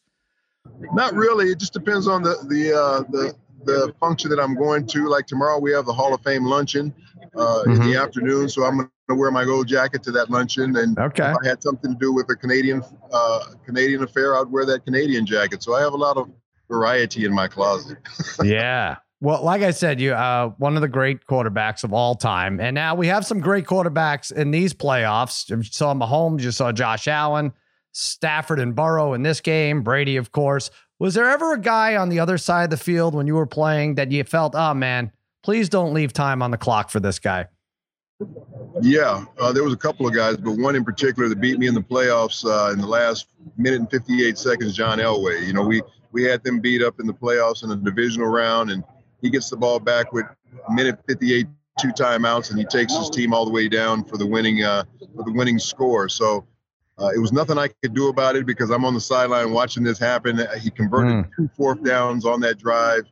Not really. It just depends on the the uh, the the function that I'm going to. Like tomorrow, we have the Hall of Fame luncheon uh, in the afternoon, so I'm going to wear my gold jacket to that luncheon. And Okay. if I had something to do with a Canadian uh, Canadian affair, I'd wear that Canadian jacket. So I have a lot of variety in my closet. yeah. Well, like I said, you uh, one of the great quarterbacks of all time, and now we have some great quarterbacks in these playoffs. You saw Mahomes, you saw Josh Allen, Stafford, and Burrow in this game. Brady, of course. Was there ever a guy on the other side of the field when you were playing that you felt, oh man, please don't leave time on the clock for this guy? Yeah, uh, there was a couple of guys, but one in particular that beat me in the playoffs uh, in the last minute and 58 seconds. John Elway. You know, we we had them beat up in the playoffs in the divisional round, and he gets the ball back with minute 58, two timeouts, and he takes his team all the way down for the winning uh, for the winning score. So. Uh, it was nothing I could do about it because I'm on the sideline watching this happen. He converted two fourth downs on that drive,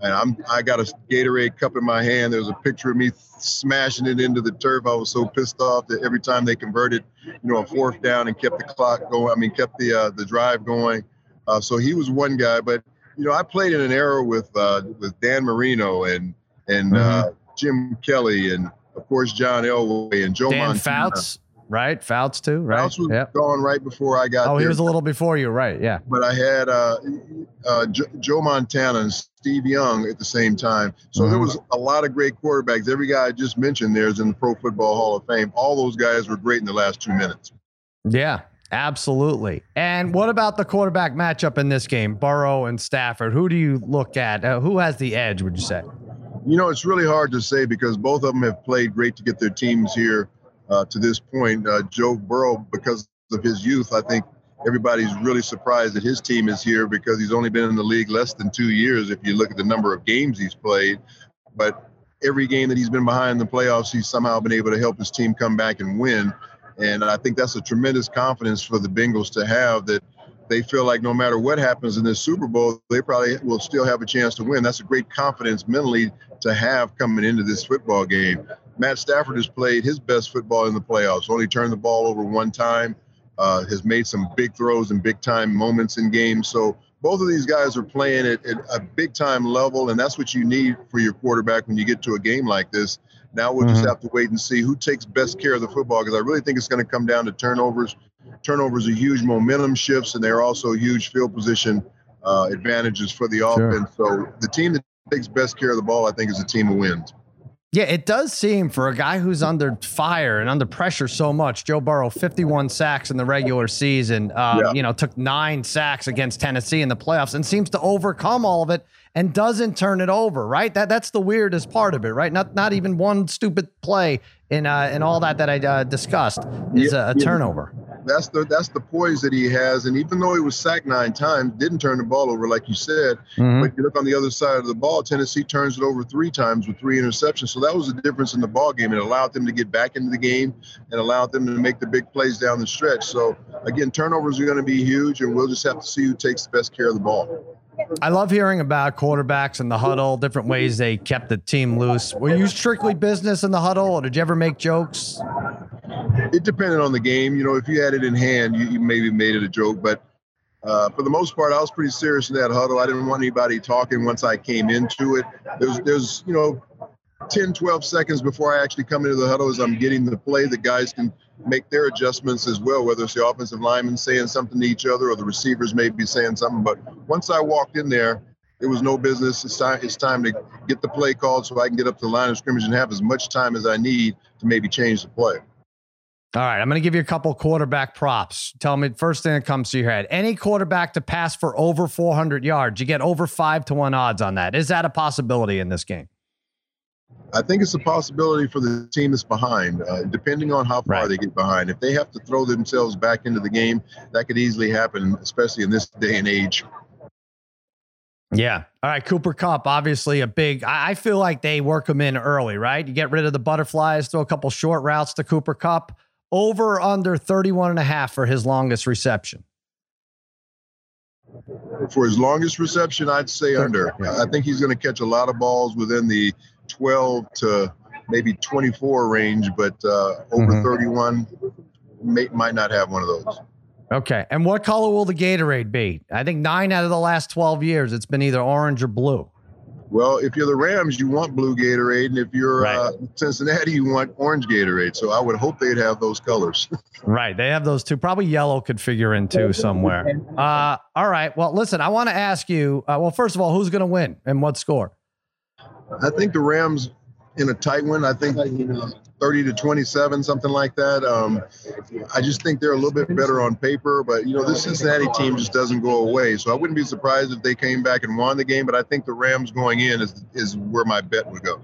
and I'm I got a Gatorade cup in my hand. There's a picture of me smashing it into the turf. I was so pissed off that every time they converted, you know, a fourth down and kept the clock going. I mean, kept the uh, the drive going. Uh, so he was one guy, but you know, I played in an era with uh, with Dan Marino and and uh, Jim Kelly and of course John Elway and Joe Dan Montana. Fouts, right? Fouts too, right? Fouts was Yep. gone right before I got Oh, there. he was a little before you, right? Yeah. but I had uh, uh, Jo- Joe Montana and Steve Young at the same time. So there Mhm. was a lot of great quarterbacks. Every guy I just mentioned there is in the Pro Football Hall of Fame. All those guys were great in the last two minutes. Yeah, absolutely. And what about the quarterback matchup in this game, Burrow and Stafford? Who do you look at? Uh, who has the edge? Would you say? You know, it's really hard to say because both of them have played great to get their teams here uh, to this point. Uh, Joe Burrow, because of his youth, I think everybody's really surprised that his team is here because he's only been in the league less than two years if you look at the number of games he's played. But every game that he's been behind in the playoffs, he's somehow been able to help his team come back and win. And I think that's a tremendous confidence for the Bengals to have that they feel like no matter what happens in this Super Bowl, they probably will still have a chance to win. That's a great confidence mentally to have coming into this football game. Matt Stafford has played his best football in the playoffs, only turned the ball over one time, uh, has made some big throws and big time moments in games. So both of these guys are playing at, at a big time level, and that's what you need for your quarterback when you get to a game like this. Now we'll just have to wait and see who takes best care of the football because I really think it's going to come down to turnovers. Turnovers are huge momentum shifts, and they're also huge field position uh, advantages for the Sure. offense. So the team that takes best care of the ball, I think, is the team who wins. Yeah, it does seem for a guy who's under fire and under pressure so much. Joe Burrow, 51 sacks in the regular season. Um, Yeah. You know, took nine sacks against Tennessee in the playoffs and seems to overcome all of it and doesn't turn it over. Right? That that's the weirdest part of it. Right? Not not even one stupid play in uh, in all that that I uh, discussed is a, a Yeah. That's the that's the poise that he has. And even though he was sacked nine times, didn't turn the ball over like you said. Mhm. But you look on the other side of the ball, Tennessee turns it over three times with three interceptions. So that was the difference in the ball game. It allowed them to get back into the game and allowed them to make the big plays down the stretch. So again, turnovers are going to be huge, and we'll just have to see who takes the best care of the ball. I love hearing about quarterbacks in the huddle, different ways they kept the team loose. Were you strictly business in the huddle, or did you ever make jokes? It depended on the game. You know, if you had it in hand, you, you maybe made it a joke. But uh, for the most part, I was pretty serious in that huddle. I didn't want anybody talking once I came into it. There's, there's, you know, 10, 12 seconds before I actually come into the huddle as I'm getting the play, the guys can make their adjustments as well, whether it's the offensive lineman saying something to each other or the receivers may be saying something. But once I walked in there, it was no business. It's time, it's time to get the play called so I can get up to the line of scrimmage and have as much time as I need to maybe change the play. All right, I'm going to give you a couple quarterback props. Tell me first thing that comes to your head. Any quarterback to pass for over 400 yards, you get over five to one odds on that. Is that a possibility in this game? I think it's a possibility for the team that's behind, uh, depending on how far Right. they get behind. If they have to throw themselves back into the game, that could easily happen, especially in this day and age. Yeah. All right, Cooper Kupp, obviously a big. I I feel like they work him in early, right? You get rid of the butterflies, throw a couple short routes to Cooper Kupp. Over or under 31 and a half for his longest reception. For his longest reception, I'd say under. I think he's going to catch a lot of balls within the 12 to maybe 24 range, but uh, over Mhm. 31 may, might not have one of those. Okay. And what color will the Gatorade be? I think nine out of the last 12 years, it's been either orange or blue. Well, if you're the Rams, you want blue Gatorade, and if you're Right. uh, Cincinnati, you want orange Gatorade. So I would hope they'd have those colors. Right. They have those two. Probably yellow could figure in too somewhere. Uh, all right. Well, listen, I want to ask you. Uh, well, first of all, who's going to win and what score? I think the Rams in a tight one. I think 30 to 27, something like that. Um, I just think they're a little bit better on paper, but you know, this Cincinnati team just doesn't go away. So I wouldn't be surprised if they came back and won the game, but I think the Rams going in is, is where my bet would go.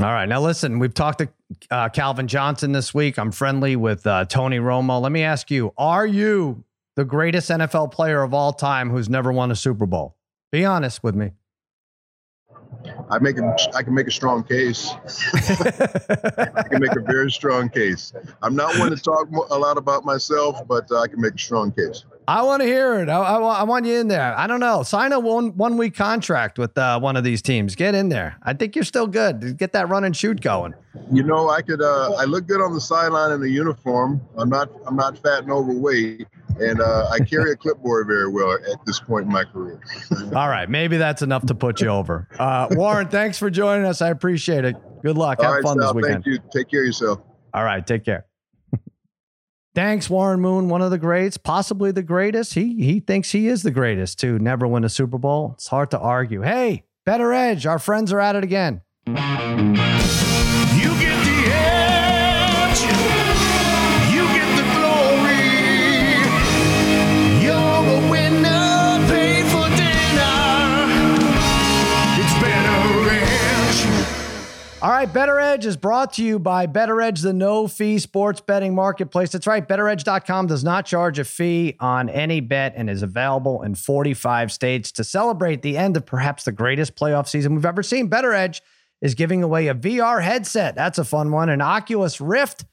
All right. Now, listen, we've talked to uh, Calvin Johnson this week. I'm friendly with uh, Tony Romo. Let me ask you Are you the greatest NFL player of all time who's never won a Super Bowl? Be honest with me. I make a, I can make a strong case. I can make a very strong case. I'm not one to talk a lot about myself, but uh, I can make a strong case. I want to hear it. I, I, I want you in there. I don't know. Sign a one one week contract with uh, one of these teams. Get in there. I think you're still good. Get that run and shoot going. You know, I could. Uh, I look good on the sideline in the uniform. I'm not. I'm not fat and overweight, and uh, I carry a clipboard very well at this point in my career. All right, maybe that's enough to put you over. Uh, Warren, thanks for joining us. I appreciate it. Good luck. Have All right, fun Sal, this weekend. Thank you. Take care of yourself. All right, take care. Thanks, Warren Moon, one of the greats, possibly the greatest. He he thinks he is the greatest to never win a Super Bowl. It's hard to argue. Hey, BettorEdge, our friends are at it again. All right, BettorEdge is brought to you by BettorEdge, the no fee sports betting marketplace. That's right, bettoredge.com does not charge a fee on any bet and is available in 45 states. To celebrate the end of perhaps the greatest playoff season we've ever seen, BettorEdge is giving away a VR headset. That's a fun one. An Oculus Rift.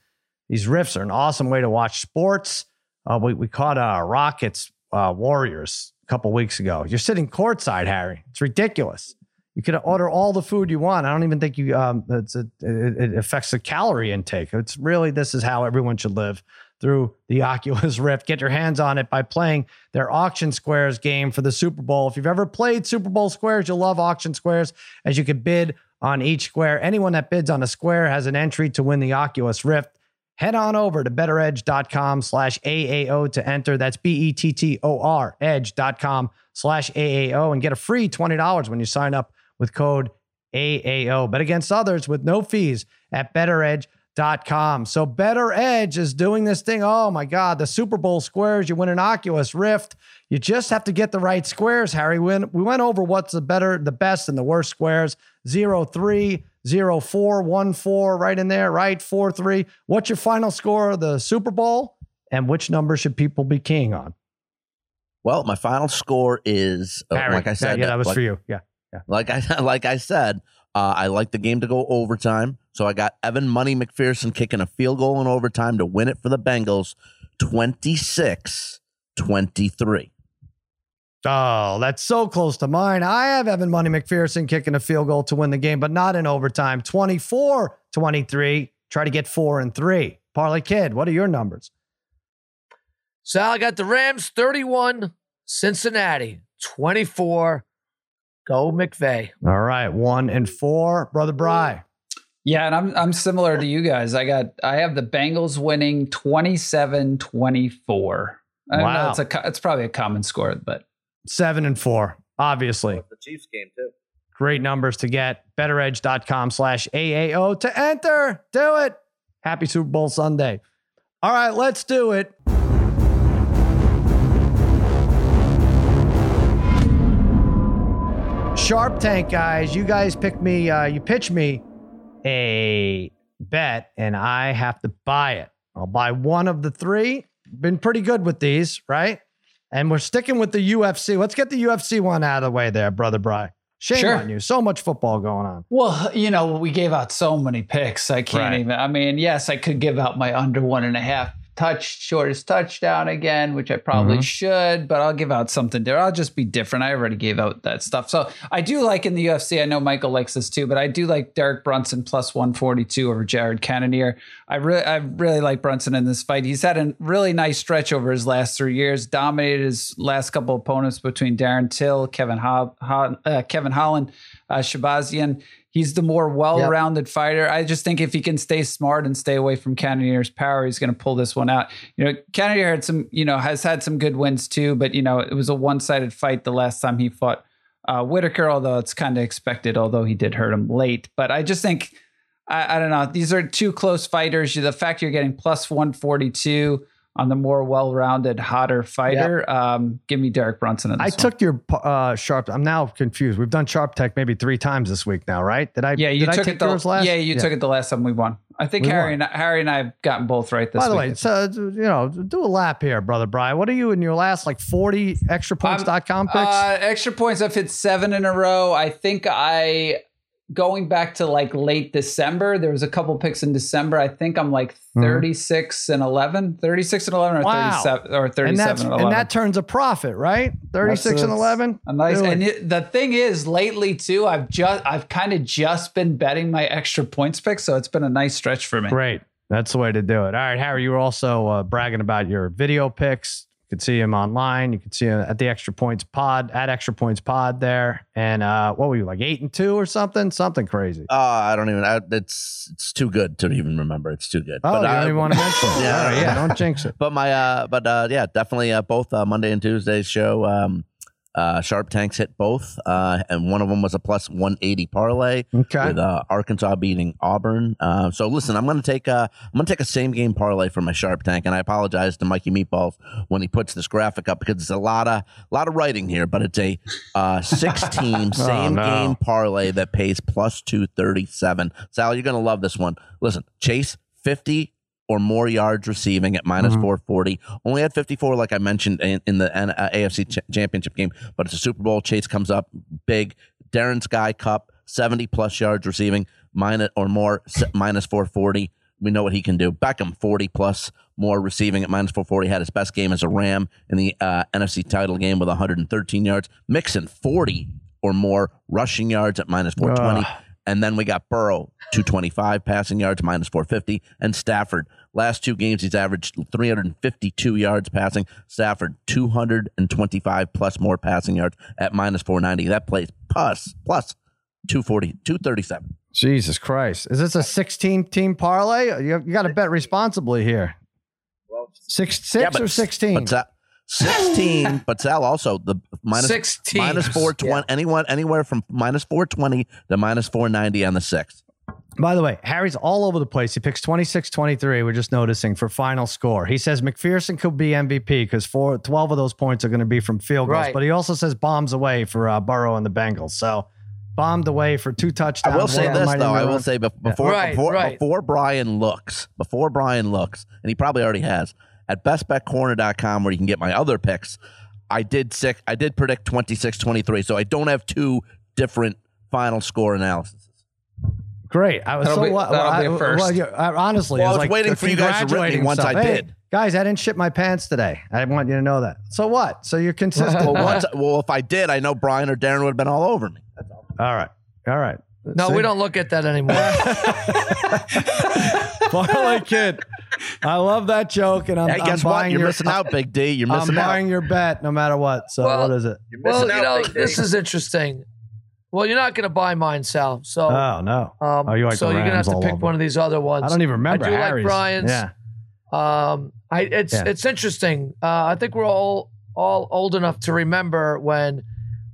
These Rifts are an awesome way to watch sports. Uh, we, we caught uh, Rockets uh, Warriors a couple weeks ago. You're sitting courtside, Harry. It's ridiculous. You could order all the food you want. I don't even think you um, a, it, it affects the calorie intake. It's really this is how everyone should live through the Oculus Rift. Get your hands on it by playing their Auction Squares game for the Super Bowl. If you've ever played Super Bowl Squares, you'll love Auction Squares as you can bid on each square. Anyone that bids on a square has an entry to win the Oculus Rift. Head on over to bettoredge.com slash AAO to enter. That's B E T T O R edge.com slash AAO and get a free $20 when you sign up with code AAO. Bet against others with no fees at bettoredge.com. So BettorEdge is doing this thing. Oh my God, the Super Bowl squares. You win an Oculus Rift. You just have to get the right squares, Harry. We went, we went over what's the better, the best, and the worst squares. Zero three, zero four, one four, right in there, right? Four three. What's your final score of the Super Bowl? and which number should people be keying on? Well, my final score is uh, Harry. like I said. yeah, that was like, for you. Yeah. Like I like I said, uh, I like the game to go overtime. So I got Evan Money McPherson kicking a field goal in overtime to win it for the Bengals, 26-23. Oh, that's so close to mine. I have Evan Money McPherson kicking a field goal to win the game, but not in overtime. 24 23. Try to get four and three. Parlay Kid, what are your numbers? Sal, I got the Rams 31, Cincinnati 24. Go McVay. All right, one and four. Brother Bry. Yeah, and I'm I'm similar to you guys. I got I have the Bengals winning 27-24. I Wow. know, it's a it's probably a common score, but Seven and four, obviously. The Chiefs game too. Great numbers to get. BettorEdge.com slash AAO to enter. Do it. Happy Super Bowl Sunday. All right, let's do it. Sharp Tank guys, you guys pick me, uh, you pitch me a bet and I have to buy it. I'll buy one of the three. Been pretty good with these, right? And we're sticking with the UFC. Let's get the UFC one out of the way there, brother Bry. Shame Sure. on you. So much football going on. well, you know, we gave out so many picks. I can't Right. even. I mean, yes, I could give out my under one and a half touch shortest touchdown again, which I probably Mhm. should, but I'll give out something different. I'll just be different. I already gave out that stuff. So I do like in the UFC. I know Michael likes this too, but I do like Derek Brunson plus 142 over Jared Cannonier. I really, I really like Brunson in this fight. He's had a really nice stretch over his last three years. Dominated his last couple opponents between Darren Till, Kevin Ho- Ho- uh, Kevin Holland, uh, Shahbazyan. He's the more well-rounded fighter. I just think if he can stay smart and stay away from Cannonier's power, he's going to pull this one out. You know, Cannonier had some, you know, has had some good wins too, but you know, it was a one-sided fight the last time he fought uh, Whittaker, although it's kind of expected, although he did hurt him late. But I just think, I, I don't know, these are two close fighters. The fact you're getting plus 142 on the more well-rounded, hotter fighter, um, give me Derek Brunson. I one. took your uh, sharp. I'm now confused. We've done Sharp Tank maybe three times this week now, right? Did I? Yeah, you did took I take it the yours last? Yeah, you took it the last time we won. I think We Harry won. and Harry and I have gotten both right this week. By the week. way, so you know, do a lap here, brother Brian. What are you in your last like 40 extra extrapoints.com picks? Uh, extra points. I've hit seven in a row. I think I going back to like late December. There was a couple picks in December. I think I'm like Mhm. 36 and 11, 36 and 11 or Wow. 37 or and 37 that's and and 11. that turns a profit, right? 36 and 11. A nice, it. and it, the thing is, lately too, I've just, I've kind of just been betting my extra points picks, so it's been a nice stretch for me. Great. That's the way to do it. All right, Harry, you were also uh, bragging about your video picks. You could see him online. You could see him at the Extra Points Pod, at Extra Points Pod there. And uh, what were you, like eight and two or something? Something crazy. Uh, I don't even. I, it's it's too good to even remember. It's too good. Oh, you I- don't even want to mention. Yeah. Right, yeah, don't jinx it. But my uh, but uh, yeah, definitely uh, both uh, Monday and Tuesday's show. Um, uh, Sharp Tanks hit both, uh, and one of them was a plus one eighty parlay Okay. with uh, Arkansas beating Auburn. Uh, so listen, I'm gonna take uh, I'm gonna take a same game parlay for my Sharp Tank, and I apologize to Mikey Meatballs when he puts this graphic up because it's a lot of lot of writing here, but it's a uh, six team same no. game parlay that pays plus two thirty seven. Sal, you're gonna love this one. Listen, Chase fifty or more yards receiving at minus Mhm. 440. Only had 54, like I mentioned in, in the N- uh, AFC ch- Championship game, but it's a Super Bowl. Chase comes up big. Darren Sky Cup, 70 plus yards receiving, minus or more, minus 440. We know what he can do. Beckham, 40 plus more receiving at minus 440. Had his best game as a Ram in the uh, NFC title game with 113 yards. Mixon, 40 or more rushing yards at minus 420. Ugh. And then we got Burrow, 225 passing yards, minus 450. And Stafford, last two games, he's averaged 352 yards passing. Stafford, 225 plus more passing yards at minus 490. That plays plus, plus 240, 237. Jesus Christ. Is this a 16 team parlay? You, you got to bet responsibly here. Six, six Yeah, but- or 16? But Sa- 16, but Sal also the minus, 16. minus 420, anyone, anywhere from minus 420 to minus 490 on the sixth. By the way, Harry's all over the place. He picks 26 23. We're just noticing for final score. He says McPherson could be MVP because four, 12 of those points are going to be from field goals. Right. But he also says bombs away for uh, Burrow and the Bengals. So bombed away for two touchdowns. I will say one of them this though. I will run. say bef- before Right, before, right. before Brian looks, before Brian looks, and he probably already has. at bestbetcorner.com where you can get my other picks. I did sick. I did predict 26-23, so I don't have two different final score analysis. Great. I was That'll so be- what, that'll I, be a first. well, you- I, honestly, Well, I I was was like waiting for you guys to rip me congratulating once I stuff. Hey, did. guys, I didn't shit my pants today. I want you to know that. So what? So you're consistent. Well, once, well, if I did, I know Brian or Darren would have been all over me. right. All right. No, See? we don't look at that anymore. Parlay kid. I love that joke, and I'm, Hey, I'm guess what? You're your, missing out, Big D. You're missing I'm missing out. buying your bet no matter what. So Well, what is it? well, you out, know, Big D. this is interesting. Well, you're not going to buy mine, Sal. So, Oh no. um, oh, you like so the you're gonna have to pick over. one of these other ones. I don't even remember I do like Harry's. Brian's. Yeah. Um, I it's Yeah. it's interesting. Uh, I think we're all all old enough to remember when,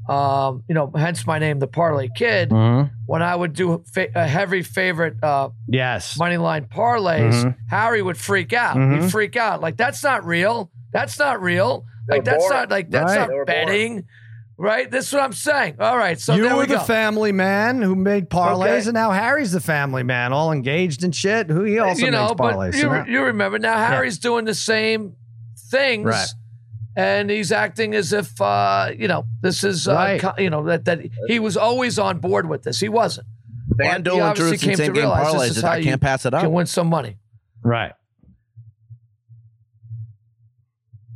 um, you know, hence my name, the Parlay Kid. Mhm. When I would do fa- a heavy favorite uh, Yes. money line parlays, Mhm. Harry would freak out. Mhm. He'd freak out like that's not real. That's not real. Like that's not like that's Right. not They were betting. Right? This is what I'm saying. All right. So you there were we the go. family man who made parlays, Okay. and now Harry's the family man, all engaged and shit. Who he also you know, makes but parlays. you, so you remember now Harry's doing the same things. Right. And he's acting as if uh, you know this is uh, Right. co- you know that that he was always on board with this. He wasn't. He FanDuel and obviously Drews came and to same game realize this parlays. is is- how I can't pass it Can win some money. Right.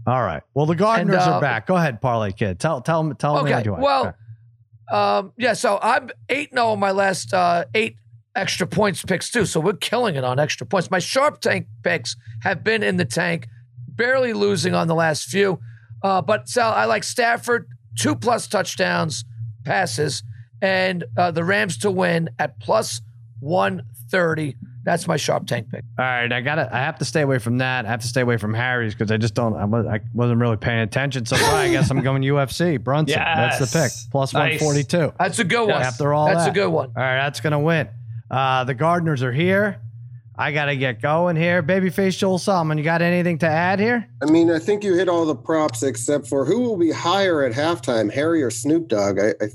All right. Well, the Gardeners uh, are back. Go ahead, parlay kid. Tell tell them tell them Okay. what you want. Well, um, yeah. So I'm eight zero on my last uh, eight extra points picks too. So we're killing it on extra points. My sharp tank picks have been in the tank, barely losing on the last few. Uh, but Sal, I like Stafford two plus touchdowns passes and uh, the Rams to win at plus one thirty. That's my sharp tank pick. All right, I got to I have to stay away from that. I have to stay away from Harry's because I just don't. I, was, I wasn't really paying attention. So I guess I'm going UFC Brunson. That's the pick. Plus Nice. 142. That's a good one. After all that's that. a good one. All right, that's gonna win. Uh, the Gardeners are here. I gotta get going here. Babyface Joel Solomon, you got anything to add here? I mean, I think you hit all the props except for who will be higher at halftime, Harry or Snoop Dogg. I, I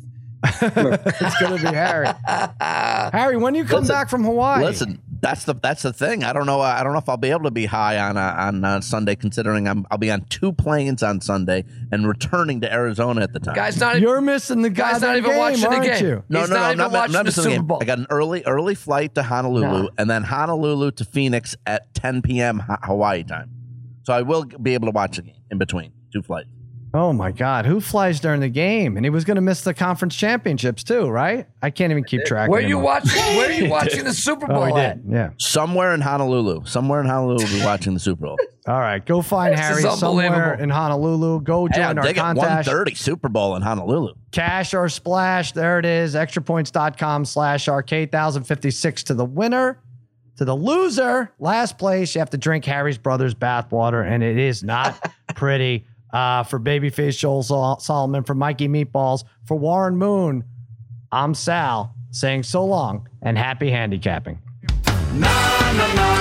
it's gonna be Harry. Harry, when you come Listen, back from Hawaii? Listen, that's the that's the thing. I don't know. I don't know if I'll be able to be high on uh, on uh, Sunday, considering I'm I'll be on two planes on Sunday and returning to Arizona at the time. Guys, not you're missing the Guy's not even game, watching the game. you? no, He's no, no, not I'm even not, watching I'm not the Super game. Bowl. I got an early early flight to Honolulu, No. and then Honolulu to Phoenix at 10 p.m. Hawaii time. So I will be able to watch the game in between two flights. Oh my God, who flies during the game? And he was gonna miss the conference championships too, right? I can't even keep track. Where you watching? Where are you watching the Super oh, Bowl Oh, at? Yeah. Somewhere in Honolulu, somewhere in Honolulu, we'll be watching the Super Bowl. All right, go find This Harry somewhere in Honolulu. Go Hey, join I'll our dig it. contest. 1:30 Super Bowl in Honolulu. Cash or splash. There it is. Extrapoints.com slash arcade. 1056 to the winner. To the loser, last place, you have to drink Harry's brother's bathwater, and it is not pretty uh, for Babyface Joel Sol- Solomon, for Mikey Meatballs, for Warren Moon. I'm Sal saying so long and happy handicapping. Na, na, na,